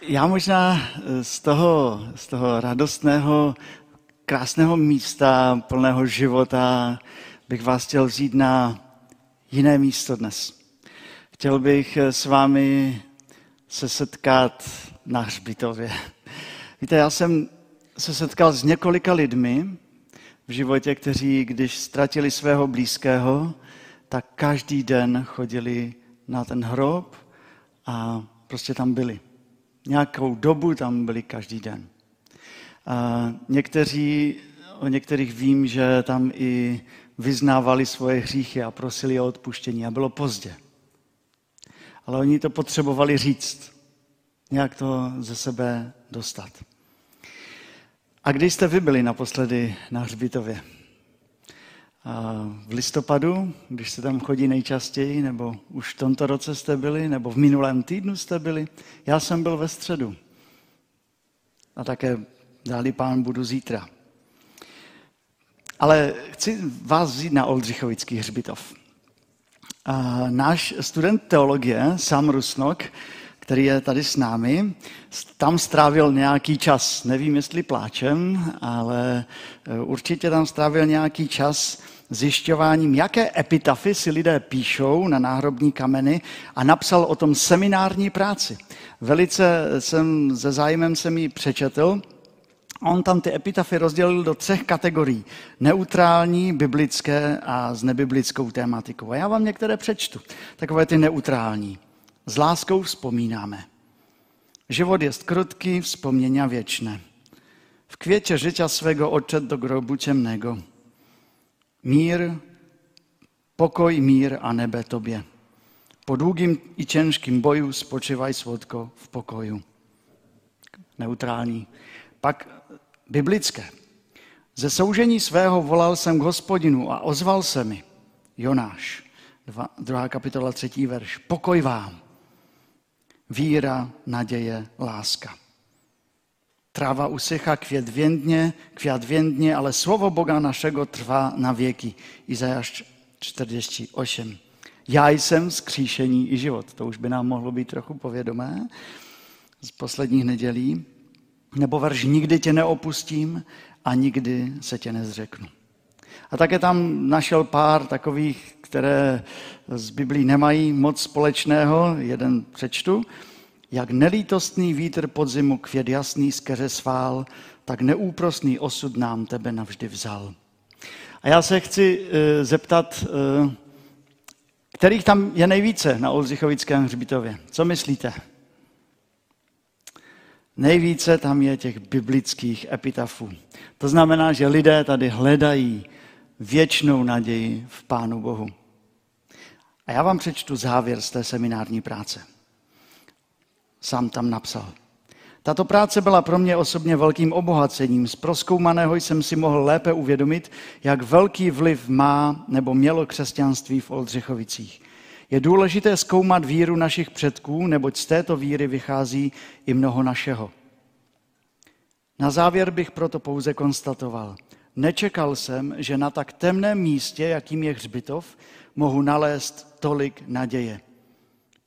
Já možná z toho, z toho radostného, krásného místa, plného života, bych vás chtěl vzít na jiné místo dnes. Chtěl bych s vámi se setkat na hřbitově. Víte, já jsem se setkal s několika lidmi v životě, kteří, když ztratili svého blízkého, tak každý den chodili na ten hrob a prostě tam byli. Nějakou dobu tam byli každý den. A někteří, o některých vím, že tam i vyznávali svoje hříchy a prosili o odpuštění a bylo pozdě. Ale oni to potřebovali říct, nějak to ze sebe dostat. A když jste vy byli naposledy na Hřbitově? V listopadu, když se tam chodí nejčastěji, nebo už v tomto roce jste byli, nebo v minulém týdnu jste byli. Já jsem byl ve středu. A také dáli pán budu zítra. Ale chci vás vzít na Oldřichovický hřbitov. Náš student teologie, Sam Rusnok, který je tady s námi, tam strávil nějaký čas. Nevím, jestli pláčem, ale e, určitě tam strávil nějaký čas zjišťováním, jaké epitafy si lidé píšou na náhrobní kameny a napsal o tom seminární práci. Velice jsem se zájmem jsem ji přečetl. On tam ty epitafy rozdělil do třech kategorií. Neutrální, biblické a s nebiblickou tématikou. A já vám některé přečtu. Takové ty neutrální. S láskou vzpomínáme. Život jest krótki, wspomnienia wieczne. W kwiecie życia swego odszedł do grobu ciemnego. Mír, pokoj, mír a nebe tobě. Po długim i ciężkim boju spočívaj słodko v pokoju. Neutrální. Pak biblické. Ze soužení svého volal jsem k hospodinu a ozval se mi. Jonáš, dva, druhá kapitola, třetí verš. Pokoj vám. Víra, naděje, láska. Tráva usycha, květ věndně, kwiat věndně, ale slovo Boga našego trvá na věky. Izajáš 48. Já jsem skříšení i život. To už by nám mohlo být trochu povědomé z posledních nedělí. Nebo verš nikdy tě neopustím a nikdy se tě nezřeknu. A také tam našel pár takových, které z Biblí nemají moc společného. Jeden přečtu. Jak nelítostný vítr podzimu květ jasný z keře svál, tak neúprostný osud nám tebe navždy vzal. A já se chci uh, zeptat, uh, kterých tam je nejvíce na Oldřichovickém hřbitově? Co myslíte? Nejvíce tam je těch biblických epitafů. To znamená, že lidé tady hledají věčnou naději v Pánu Bohu. A já vám přečtu závěr z té seminární práce sám tam napsal. Tato práce byla pro mě osobně velkým obohacením. Z proskoumaného jsem si mohl lépe uvědomit, jak velký vliv má nebo mělo křesťanství v Oldřichovicích. Je důležité zkoumat víru našich předků, neboť z této víry vychází i mnoho našeho. Na závěr bych proto pouze konstatoval. Nečekal jsem, že na tak temném místě, jakým je hřbitov, mohu nalézt tolik naděje.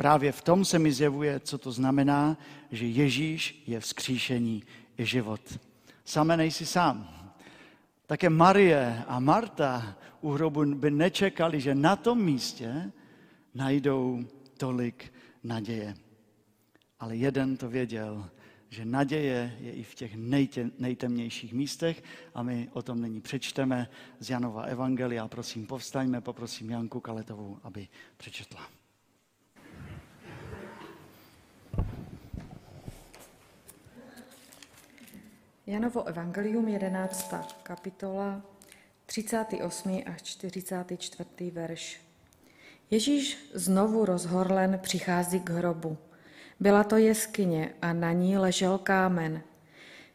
Právě v tom se mi zjevuje, co to znamená, že Ježíš je vzkříšení i život. Samé nejsi sám. Také Marie a Marta u hrobu by nečekali, že na tom místě najdou tolik naděje. Ale jeden to věděl, že naděje je i v těch nejtě, nejtemnějších místech a my o tom nyní přečteme z Janova Evangelia. Prosím, povstaňme, poprosím Janku Kaletovou, aby přečetla. Janovo evangelium 11. kapitola 38. až 44. verš. Ježíš znovu rozhorlen přichází k hrobu. Byla to jeskyně a na ní ležel kámen.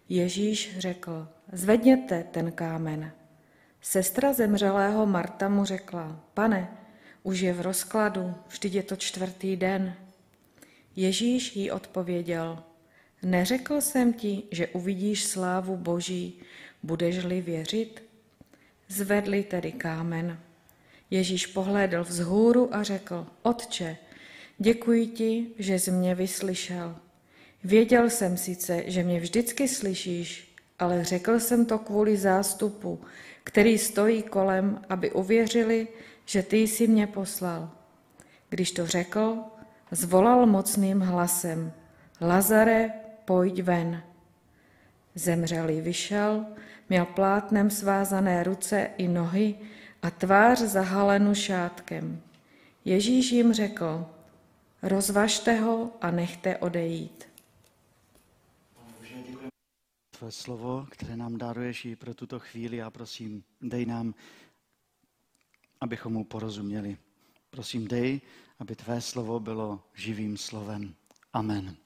Ježíš řekl, zvedněte ten kámen. Sestra zemřelého Marta mu řekla, pane, už je v rozkladu, vždyť je to čtvrtý den. Ježíš jí odpověděl, Neřekl jsem ti, že uvidíš slávu Boží, budeš-li věřit? Zvedli tedy kámen. Ježíš pohlédl vzhůru a řekl, Otče, děkuji ti, že jsi mě vyslyšel. Věděl jsem sice, že mě vždycky slyšíš, ale řekl jsem to kvůli zástupu, který stojí kolem, aby uvěřili, že ty jsi mě poslal. Když to řekl, zvolal mocným hlasem, Lazare, pojď ven. Zemřelý vyšel, měl plátnem svázané ruce i nohy a tvář zahalenu šátkem. Ježíš jim řekl, rozvažte ho a nechte odejít. Tvé slovo, které nám daruješ i pro tuto chvíli a prosím, dej nám, abychom mu porozuměli. Prosím, dej, aby tvé slovo bylo živým slovem. Amen.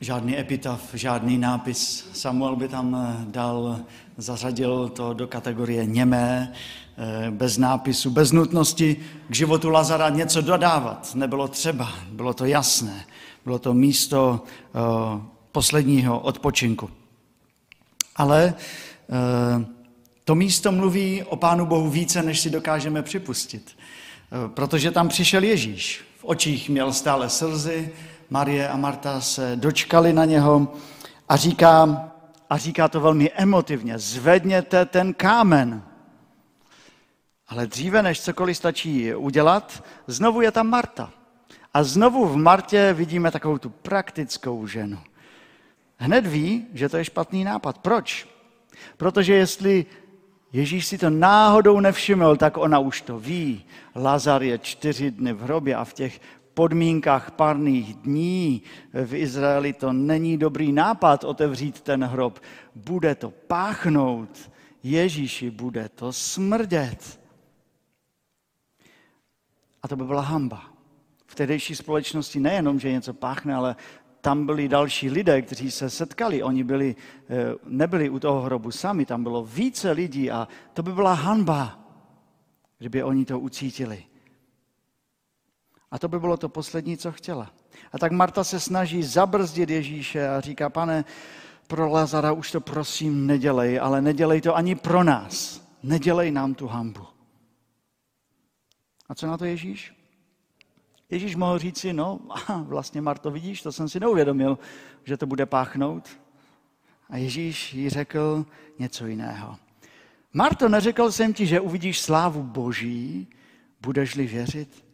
Žádný epitaf, žádný nápis. Samuel by tam dal, zařadil to do kategorie němé, eh, bez nápisu, bez nutnosti k životu Lazara něco dodávat. Nebylo třeba, bylo to jasné. Bylo to místo eh, posledního odpočinku. Ale eh, to místo mluví o Pánu Bohu více, než si dokážeme připustit. Eh, protože tam přišel Ježíš. V očích měl stále slzy, Marie a Marta se dočkali na něho a říká, a říká to velmi emotivně, zvedněte ten kámen. Ale dříve, než cokoliv stačí udělat, znovu je tam Marta. A znovu v Martě vidíme takovou tu praktickou ženu. Hned ví, že to je špatný nápad. Proč? Protože jestli Ježíš si to náhodou nevšiml, tak ona už to ví. Lazar je čtyři dny v hrobě a v těch podmínkách párných dní v Izraeli to není dobrý nápad otevřít ten hrob. Bude to páchnout. Ježíši, bude to smrdět. A to by byla hamba. V tehdejší společnosti nejenom, že něco páchne, ale tam byli další lidé, kteří se setkali. Oni byli, eh, nebyli u toho hrobu sami, tam bylo více lidí a to by byla hanba, kdyby oni to ucítili. A to by bylo to poslední, co chtěla. A tak Marta se snaží zabrzdit Ježíše a říká, pane, pro Lazara už to prosím nedělej, ale nedělej to ani pro nás. Nedělej nám tu hambu. A co na to Ježíš? Ježíš mohl říct si, no vlastně Marto, vidíš, to jsem si neuvědomil, že to bude páchnout. A Ježíš jí řekl něco jiného. Marto, neřekl jsem ti, že uvidíš slávu Boží, budeš-li věřit?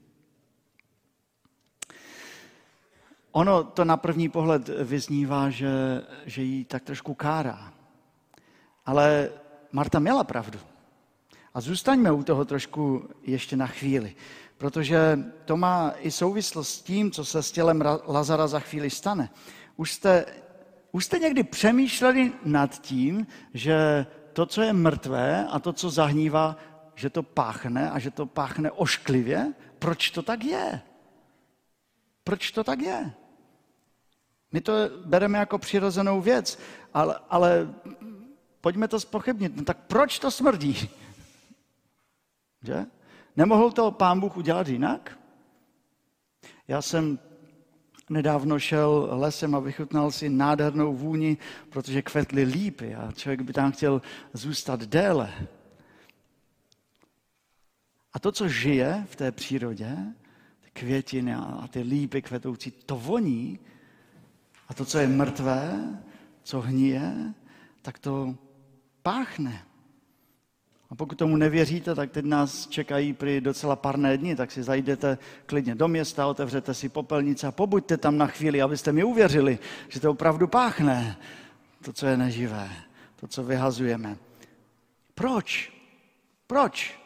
Ono to na první pohled vyznívá, že, že jí tak trošku kárá. Ale Marta měla pravdu. A zůstaňme u toho trošku ještě na chvíli protože to má i souvislost s tím, co se s tělem Lazara za chvíli stane. Už jste, už jste někdy přemýšleli nad tím, že to, co je mrtvé a to, co zahnívá, že to páchne a že to páchne ošklivě? Proč to tak je? Proč to tak je? My to bereme jako přirozenou věc, ale, ale pojďme to spochybnit. No tak proč to smrdí? Že? Nemohl to pán Bůh udělat jinak? Já jsem nedávno šel lesem a vychutnal si nádhernou vůni, protože kvetly lípy a člověk by tam chtěl zůstat déle. A to, co žije v té přírodě, ty květiny a ty lípy kvetoucí, to voní. A to, co je mrtvé, co hníje, tak to páchne. A pokud tomu nevěříte, tak teď nás čekají při docela parné dny, tak si zajdete klidně do města, otevřete si popelnice a pobuďte tam na chvíli, abyste mi uvěřili, že to opravdu páchne, to, co je neživé, to, co vyhazujeme. Proč? Proč?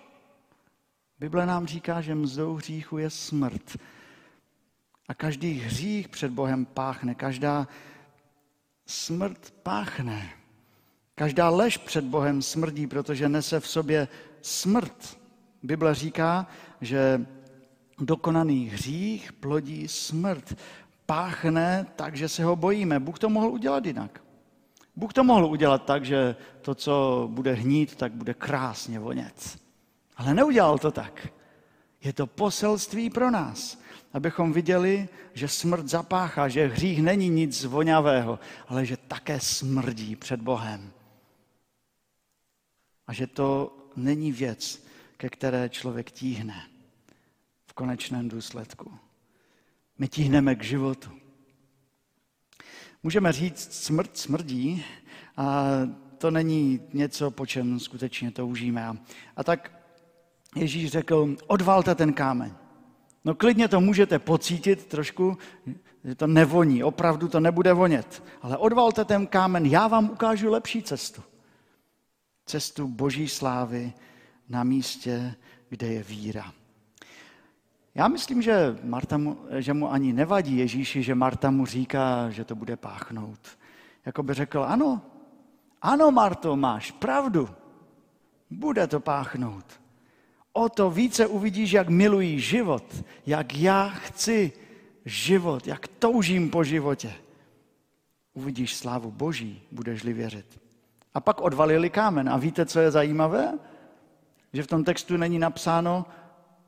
Bible nám říká, že mzdou hříchu je smrt. A každý hřích před Bohem páchne, každá smrt páchne. Každá lež před Bohem smrdí, protože nese v sobě smrt. Bible říká, že dokonaný hřích plodí smrt. Páchne tak, že se ho bojíme. Bůh to mohl udělat jinak. Bůh to mohl udělat tak, že to, co bude hnít, tak bude krásně vonět. Ale neudělal to tak. Je to poselství pro nás, abychom viděli, že smrt zapáchá, že hřích není nic voňavého, ale že také smrdí před Bohem a že to není věc, ke které člověk tíhne v konečném důsledku. My tíhneme k životu. Můžeme říct, smrt smrdí a to není něco, po čem skutečně toužíme. A tak Ježíš řekl, odvalte ten kámeň. No klidně to můžete pocítit trošku, že to nevoní, opravdu to nebude vonět. Ale odvalte ten kámen, já vám ukážu lepší cestu. Cestu boží slávy na místě, kde je víra. Já myslím, že, Marta mu, že mu ani nevadí Ježíši, že Marta mu říká, že to bude páchnout. Jako by řekl, ano, ano, Marto, máš pravdu. Bude to páchnout. O to více uvidíš, jak milují život, jak já chci život, jak toužím po životě. Uvidíš slávu Boží, budeš-li věřit. A pak odvalili kámen. A víte, co je zajímavé? Že v tom textu není napsáno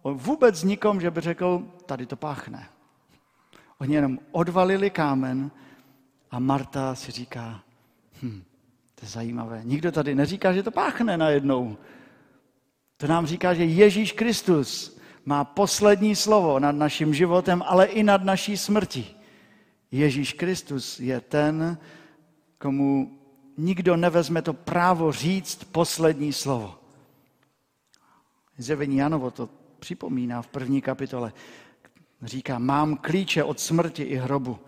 vůbec nikom, že by řekl, tady to páchne. Oni jenom odvalili kámen a Marta si říká, hm, to je zajímavé. Nikdo tady neříká, že to páchne najednou. To nám říká, že Ježíš Kristus má poslední slovo nad naším životem, ale i nad naší smrtí. Ježíš Kristus je ten, komu nikdo nevezme to právo říct poslední slovo. Zjevení Janovo to připomíná v první kapitole. Říká, mám klíče od smrti i hrobu.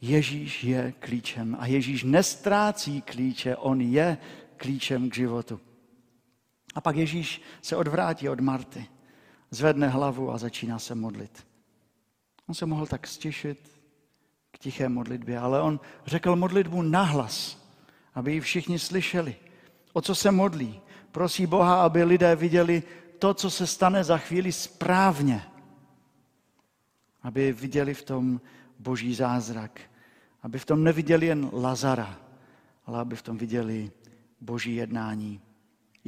Ježíš je klíčem a Ježíš nestrácí klíče, on je klíčem k životu. A pak Ježíš se odvrátí od Marty, zvedne hlavu a začíná se modlit. On se mohl tak stěšit k tiché modlitbě, ale on řekl modlitbu nahlas, aby ji všichni slyšeli. O co se modlí? Prosí Boha, aby lidé viděli to, co se stane za chvíli správně. Aby viděli v tom boží zázrak. Aby v tom neviděli jen Lazara, ale aby v tom viděli boží jednání.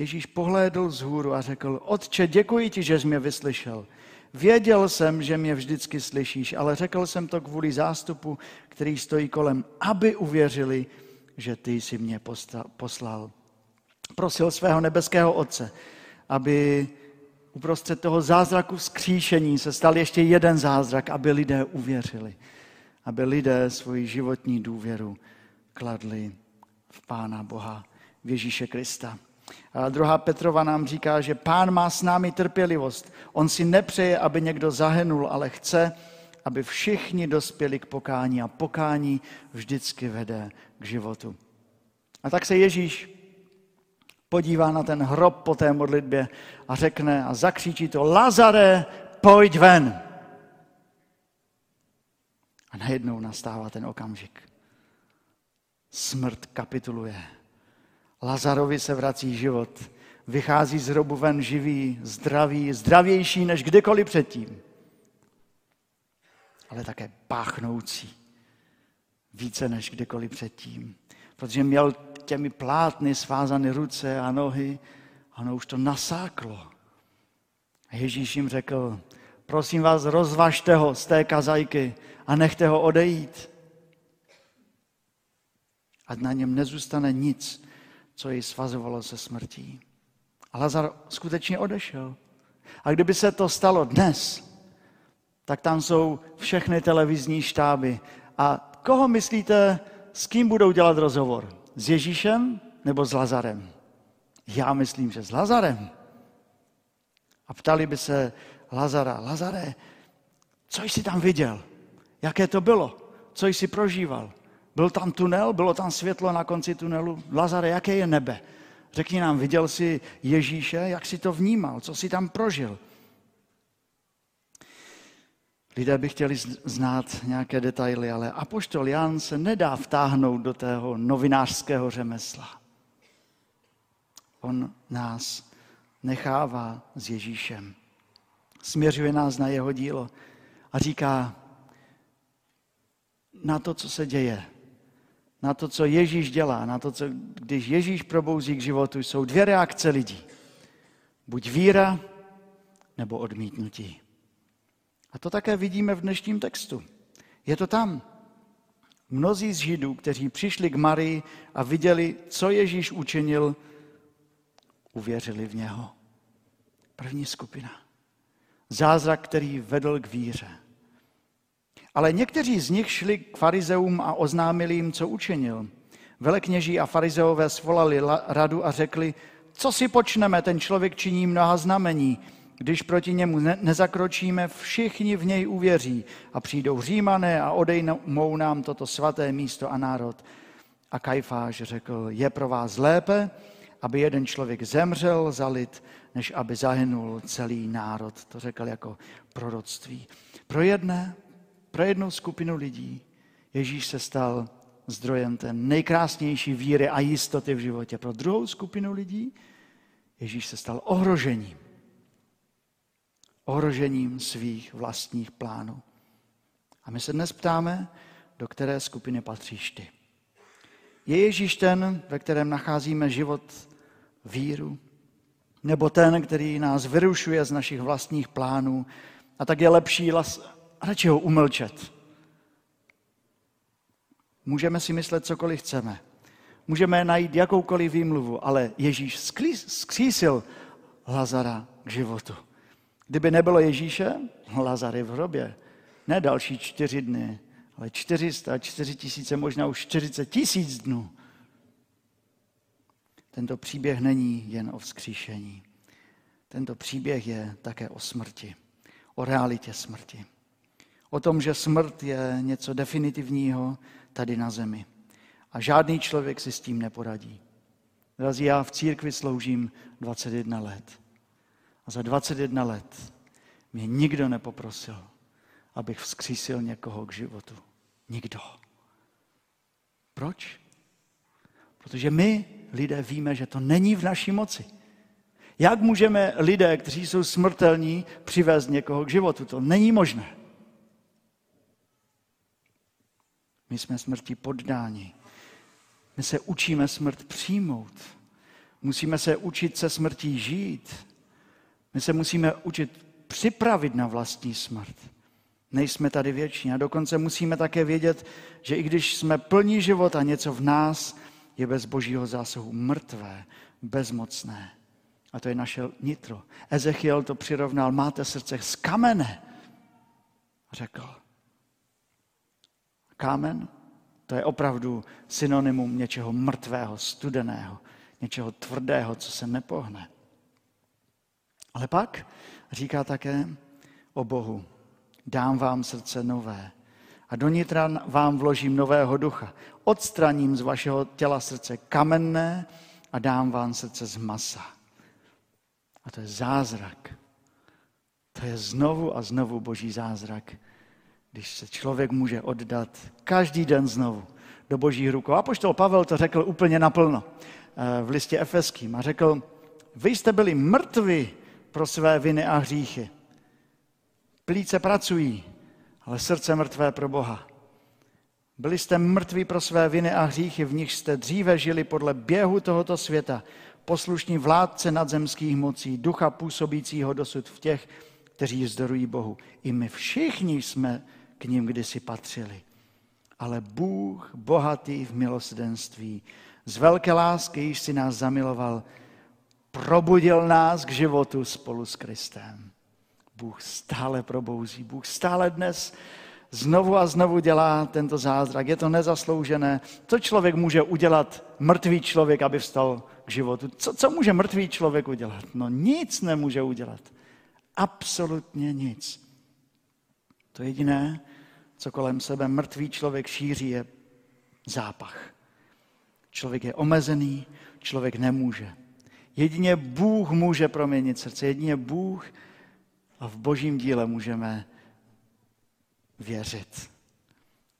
Ježíš pohlédl z hůru a řekl, Otče, děkuji ti, že jsi mě vyslyšel. Věděl jsem, že mě vždycky slyšíš, ale řekl jsem to kvůli zástupu, který stojí kolem, aby uvěřili, že ty jsi mě poslal. Prosil svého nebeského Otce, aby uprostřed toho zázraku vzkříšení se stal ještě jeden zázrak, aby lidé uvěřili, aby lidé svoji životní důvěru kladli v Pána Boha, v Ježíše Krista. A druhá Petrova nám říká, že pán má s námi trpělivost. On si nepřeje, aby někdo zahenul, ale chce, aby všichni dospěli k pokání a pokání vždycky vede k životu. A tak se Ježíš podívá na ten hrob po té modlitbě a řekne a zakřičí to, Lazare, pojď ven. A najednou nastává ten okamžik. Smrt kapituluje. Lazarovi se vrací život. Vychází z hrobu ven živý, zdravý, zdravější než kdykoliv předtím. Ale také páchnoucí. Více než kdykoliv předtím. Protože měl těmi plátny svázané ruce a nohy a ono už to nasáklo. A Ježíš jim řekl, prosím vás, rozvažte ho z té kazajky a nechte ho odejít. A na něm nezůstane nic, co jej svazovalo se smrtí. A Lazar skutečně odešel. A kdyby se to stalo dnes, tak tam jsou všechny televizní štáby. A koho myslíte, s kým budou dělat rozhovor? S Ježíšem nebo s Lazarem? Já myslím, že s Lazarem. A ptali by se Lazara, Lazare, co jsi tam viděl? Jaké to bylo? Co jsi prožíval? Byl tam tunel, bylo tam světlo na konci tunelu. Lazare, jaké je nebe? Řekni nám, viděl jsi Ježíše, jak jsi to vnímal, co jsi tam prožil? Lidé by chtěli znát nějaké detaily, ale apoštol Jan se nedá vtáhnout do tého novinářského řemesla. On nás nechává s Ježíšem. Směřuje nás na jeho dílo a říká na to, co se děje, na to, co Ježíš dělá, na to, co, když Ježíš probouzí k životu, jsou dvě reakce lidí. Buď víra, nebo odmítnutí. A to také vidíme v dnešním textu. Je to tam. Mnozí z Židů, kteří přišli k Marii a viděli, co Ježíš učinil, uvěřili v něho. První skupina. Zázrak, který vedl k víře. Ale někteří z nich šli k farizeům a oznámili jim, co učinil. Velekněží a farizeové svolali radu a řekli, co si počneme, ten člověk činí mnoha znamení. Když proti němu ne- nezakročíme, všichni v něj uvěří a přijdou římané a odejmou nám toto svaté místo a národ. A Kajfáš řekl, je pro vás lépe, aby jeden člověk zemřel za lid, než aby zahynul celý národ. To řekl jako proroctví. Pro jedné, pro jednu skupinu lidí Ježíš se stal zdrojem té nejkrásnější víry a jistoty v životě. Pro druhou skupinu lidí Ježíš se stal ohrožením. Ohrožením svých vlastních plánů. A my se dnes ptáme, do které skupiny patříš ty. Je Ježíš ten, ve kterém nacházíme život, víru, nebo ten, který nás vyrušuje z našich vlastních plánů a tak je lepší las, radši ho umlčet. Můžeme si myslet, cokoliv chceme. Můžeme najít jakoukoliv výmluvu, ale Ježíš zkřísil Lazara k životu. Kdyby nebylo Ježíše, Lazar je v hrobě. Ne další čtyři dny, ale 400, 4 tisíce, možná už 40 tisíc dnů. Tento příběh není jen o vzkříšení. Tento příběh je také o smrti, o realitě smrti. O tom, že smrt je něco definitivního tady na zemi. A žádný člověk si s tím neporadí. Drazí, já v církvi sloužím 21 let. A za 21 let mě nikdo nepoprosil, abych vzkřísil někoho k životu. Nikdo. Proč? Protože my, lidé, víme, že to není v naší moci. Jak můžeme lidé, kteří jsou smrtelní, přivést někoho k životu? To není možné. My jsme smrti poddáni. My se učíme smrt přijmout. Musíme se učit se smrtí žít. My se musíme učit připravit na vlastní smrt. Nejsme tady věční a dokonce musíme také vědět, že i když jsme plní života, něco v nás je bez božího zásahu mrtvé, bezmocné. A to je naše nitro. Ezechiel to přirovnal, máte srdce z kamene, řekl. Kámen, to je opravdu synonymum něčeho mrtvého, studeného, něčeho tvrdého, co se nepohne. Ale pak říká také o Bohu. Dám vám srdce nové a do nitra vám vložím nového ducha. Odstraním z vašeho těla srdce kamenné a dám vám srdce z masa. A to je zázrak. To je znovu a znovu boží zázrak, když se člověk může oddat každý den znovu do božích rukou. A poštol Pavel to řekl úplně naplno eh, v listě Efeským a řekl, vy jste byli mrtvi pro své viny a hříchy. Plíce pracují, ale srdce mrtvé pro Boha. Byli jste mrtví pro své viny a hříchy, v nich jste dříve žili podle běhu tohoto světa, poslušní vládce nadzemských mocí, ducha působícího dosud v těch, kteří vzdorují Bohu. I my všichni jsme k ním kdysi patřili. Ale Bůh, bohatý v milosrdenství, z velké lásky, již si nás zamiloval, probudil nás k životu spolu s Kristem. Bůh stále probouzí, Bůh stále dnes znovu a znovu dělá tento zázrak. Je to nezasloužené. Co člověk může udělat, mrtvý člověk, aby vstal k životu? Co, co může mrtvý člověk udělat? No nic nemůže udělat. Absolutně nic. To jediné, co kolem sebe mrtvý člověk šíří, je zápach. Člověk je omezený, člověk nemůže. Jedině Bůh může proměnit srdce, jedině Bůh a v božím díle můžeme věřit.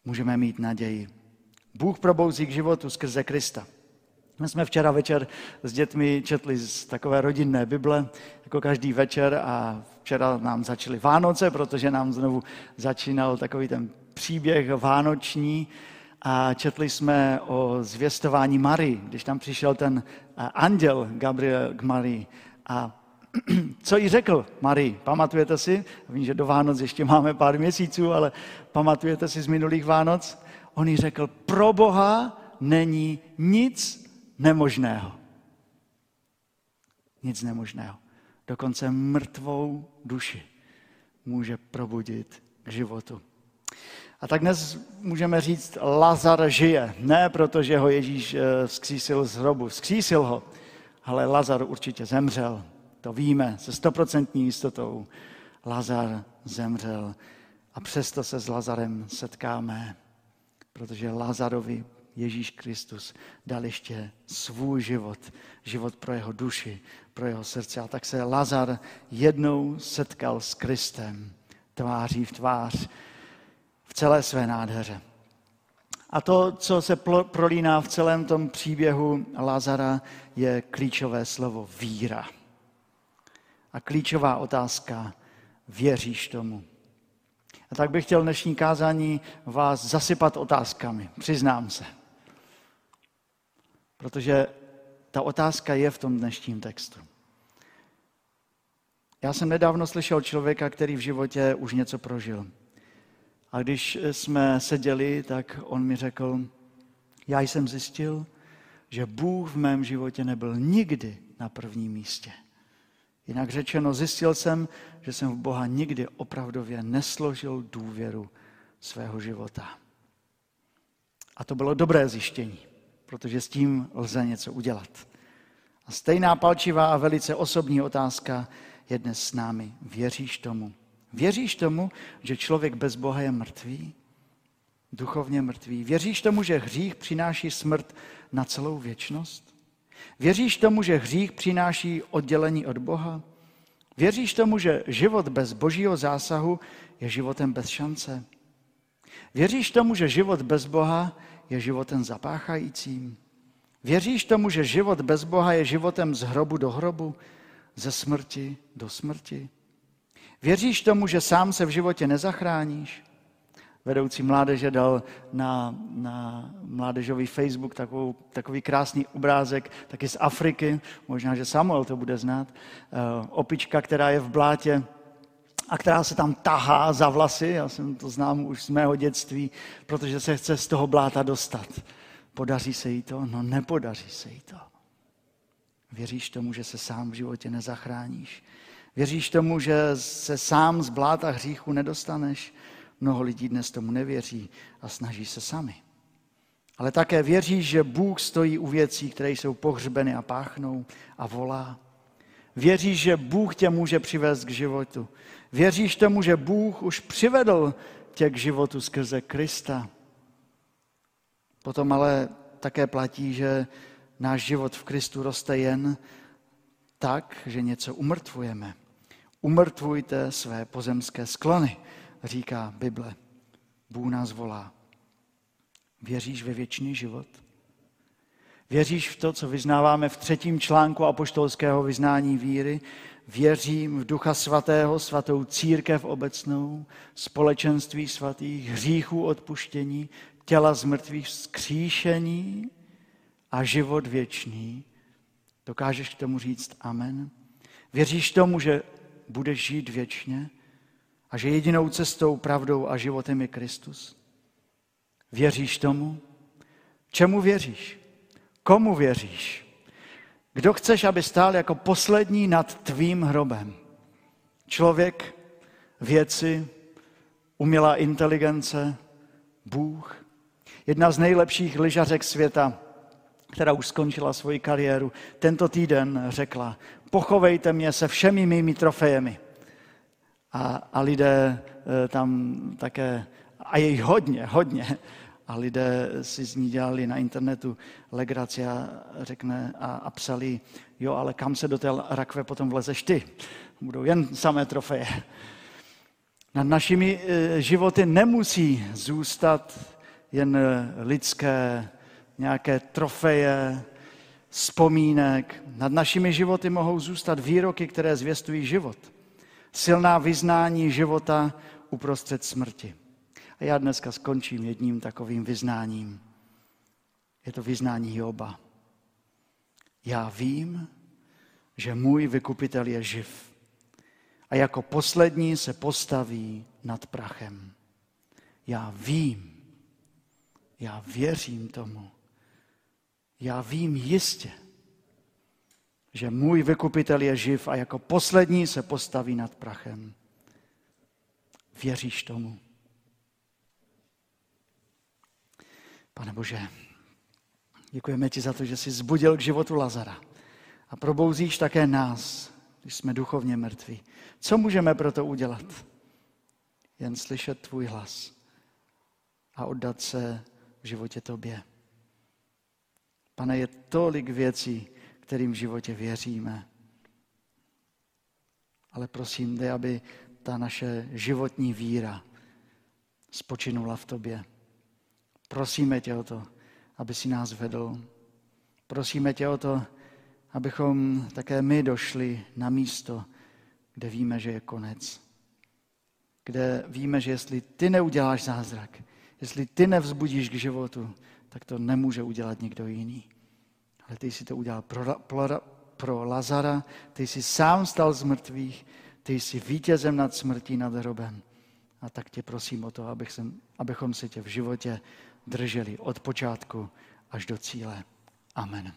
Můžeme mít naději. Bůh probouzí k životu skrze Krista. My jsme včera večer s dětmi četli z takové rodinné Bible, jako každý večer a včera nám začaly Vánoce, protože nám znovu začínal takový ten příběh vánoční a četli jsme o zvěstování Marii, když tam přišel ten eh, anděl Gabriel k Marii a co jí řekl Marii? Pamatujete si? Vím, že do Vánoc ještě máme pár měsíců, ale pamatujete si z minulých Vánoc? On jí řekl, pro Boha není nic nemožného. Nic nemožného. Dokonce mrtvou duši může probudit k životu. A tak dnes můžeme říct, Lazar žije. Ne protože ho Ježíš eh, vzkřísil z hrobu, vzkřísil ho, ale Lazar určitě zemřel. To víme se stoprocentní jistotou. Lazar zemřel a přesto se s Lazarem setkáme, protože Lazarovi Ježíš Kristus dal ještě svůj život, život pro jeho duši, pro jeho srdce. A tak se Lazar jednou setkal s Kristem, tváří v tvář, v celé své nádheře. A to, co se prolíná v celém tom příběhu Lazara, je klíčové slovo víra. A klíčová otázka, věříš tomu? A tak bych chtěl dnešní kázání vás zasypat otázkami, přiznám se. Protože ta otázka je v tom dnešním textu. Já jsem nedávno slyšel člověka, který v životě už něco prožil. A když jsme seděli, tak on mi řekl, já jsem zjistil, že Bůh v mém životě nebyl nikdy na prvním místě. Jinak řečeno, zjistil jsem, že jsem v Boha nikdy opravdově nesložil důvěru svého života. A to bylo dobré zjištění, protože s tím lze něco udělat. A stejná palčivá a velice osobní otázka je dnes s námi. Věříš tomu? Věříš tomu, že člověk bez Boha je mrtvý? Duchovně mrtvý. Věříš tomu, že hřích přináší smrt na celou věčnost? Věříš tomu, že hřích přináší oddělení od Boha? Věříš tomu, že život bez božího zásahu je životem bez šance? Věříš tomu, že život bez Boha je životem zapáchajícím? Věříš tomu, že život bez Boha je životem z hrobu do hrobu, ze smrti do smrti? Věříš tomu, že sám se v životě nezachráníš? Vedoucí mládeže dal na, na mládežový Facebook takovou, takový krásný obrázek, taky z Afriky, možná, že Samuel to bude znát, eh, opička, která je v blátě a která se tam tahá za vlasy, já jsem to znám už z mého dětství, protože se chce z toho bláta dostat. Podaří se jí to? No nepodaří se jí to. Věříš tomu, že se sám v životě nezachráníš? Věříš tomu, že se sám z bláta hříchu nedostaneš? Mnoho lidí dnes tomu nevěří a snaží se sami. Ale také věříš, že Bůh stojí u věcí, které jsou pohřbeny a páchnou a volá. Věříš, že Bůh tě může přivést k životu. Věříš tomu, že Bůh už přivedl tě k životu skrze Krista. Potom ale také platí, že náš život v Kristu roste jen tak, že něco umrtvujeme. Umrtvujte své pozemské sklony, říká Bible. Bůh nás volá. Věříš ve věčný život? Věříš v to, co vyznáváme v třetím článku apoštolského vyznání víry? Věřím v Ducha Svatého, svatou církev obecnou, společenství svatých, hříchů odpuštění, těla z mrtvých vzkříšení a život věčný. Dokážeš k tomu říct amen? Věříš tomu, že budeš žít věčně a že jedinou cestou, pravdou a životem je Kristus? Věříš tomu? Čemu věříš? Komu věříš? Kdo chceš, aby stál jako poslední nad tvým hrobem? Člověk, věci, umělá inteligence, Bůh. Jedna z nejlepších lyžařek světa, která už skončila svoji kariéru, tento týden řekla, pochovejte mě se všemi mými trofejemi. A, a lidé e, tam také, a je jich hodně, hodně, a lidé si z ní dělali na internetu legraci a, řekne, a, a psali, jo, ale kam se do té rakve potom vlezeš ty? Budou jen samé trofeje. Nad našimi e, životy nemusí zůstat jen lidské nějaké trofeje, vzpomínek. Nad našimi životy mohou zůstat výroky, které zvěstují život. Silná vyznání života uprostřed smrti. A já dneska skončím jedním takovým vyznáním. Je to vyznání Joba. Já vím, že můj vykupitel je živ a jako poslední se postaví nad prachem. Já vím, já věřím tomu. Já vím jistě, že můj vykupitel je živ a jako poslední se postaví nad prachem. Věříš tomu? Pane Bože, děkujeme ti za to, že jsi zbudil k životu Lazara a probouzíš také nás, když jsme duchovně mrtví. Co můžeme pro to udělat? Jen slyšet tvůj hlas a oddat se v životě tobě. Pane, je tolik věcí, kterým v životě věříme. Ale prosím, dej, aby ta naše životní víra spočinula v tobě. Prosíme tě o to, aby si nás vedl. Prosíme tě o to, abychom také my došli na místo, kde víme, že je konec. Kde víme, že jestli ty neuděláš zázrak, jestli ty nevzbudíš k životu, tak to nemůže udělat někdo jiný. Ale ty jsi to udělal pro, pro, pro Lazara, ty jsi sám stal z mrtvých, ty jsi vítězem nad smrtí, nad hrobem. A tak tě prosím o to, abych sem, abychom se tě v životě drželi od počátku až do cíle. Amen.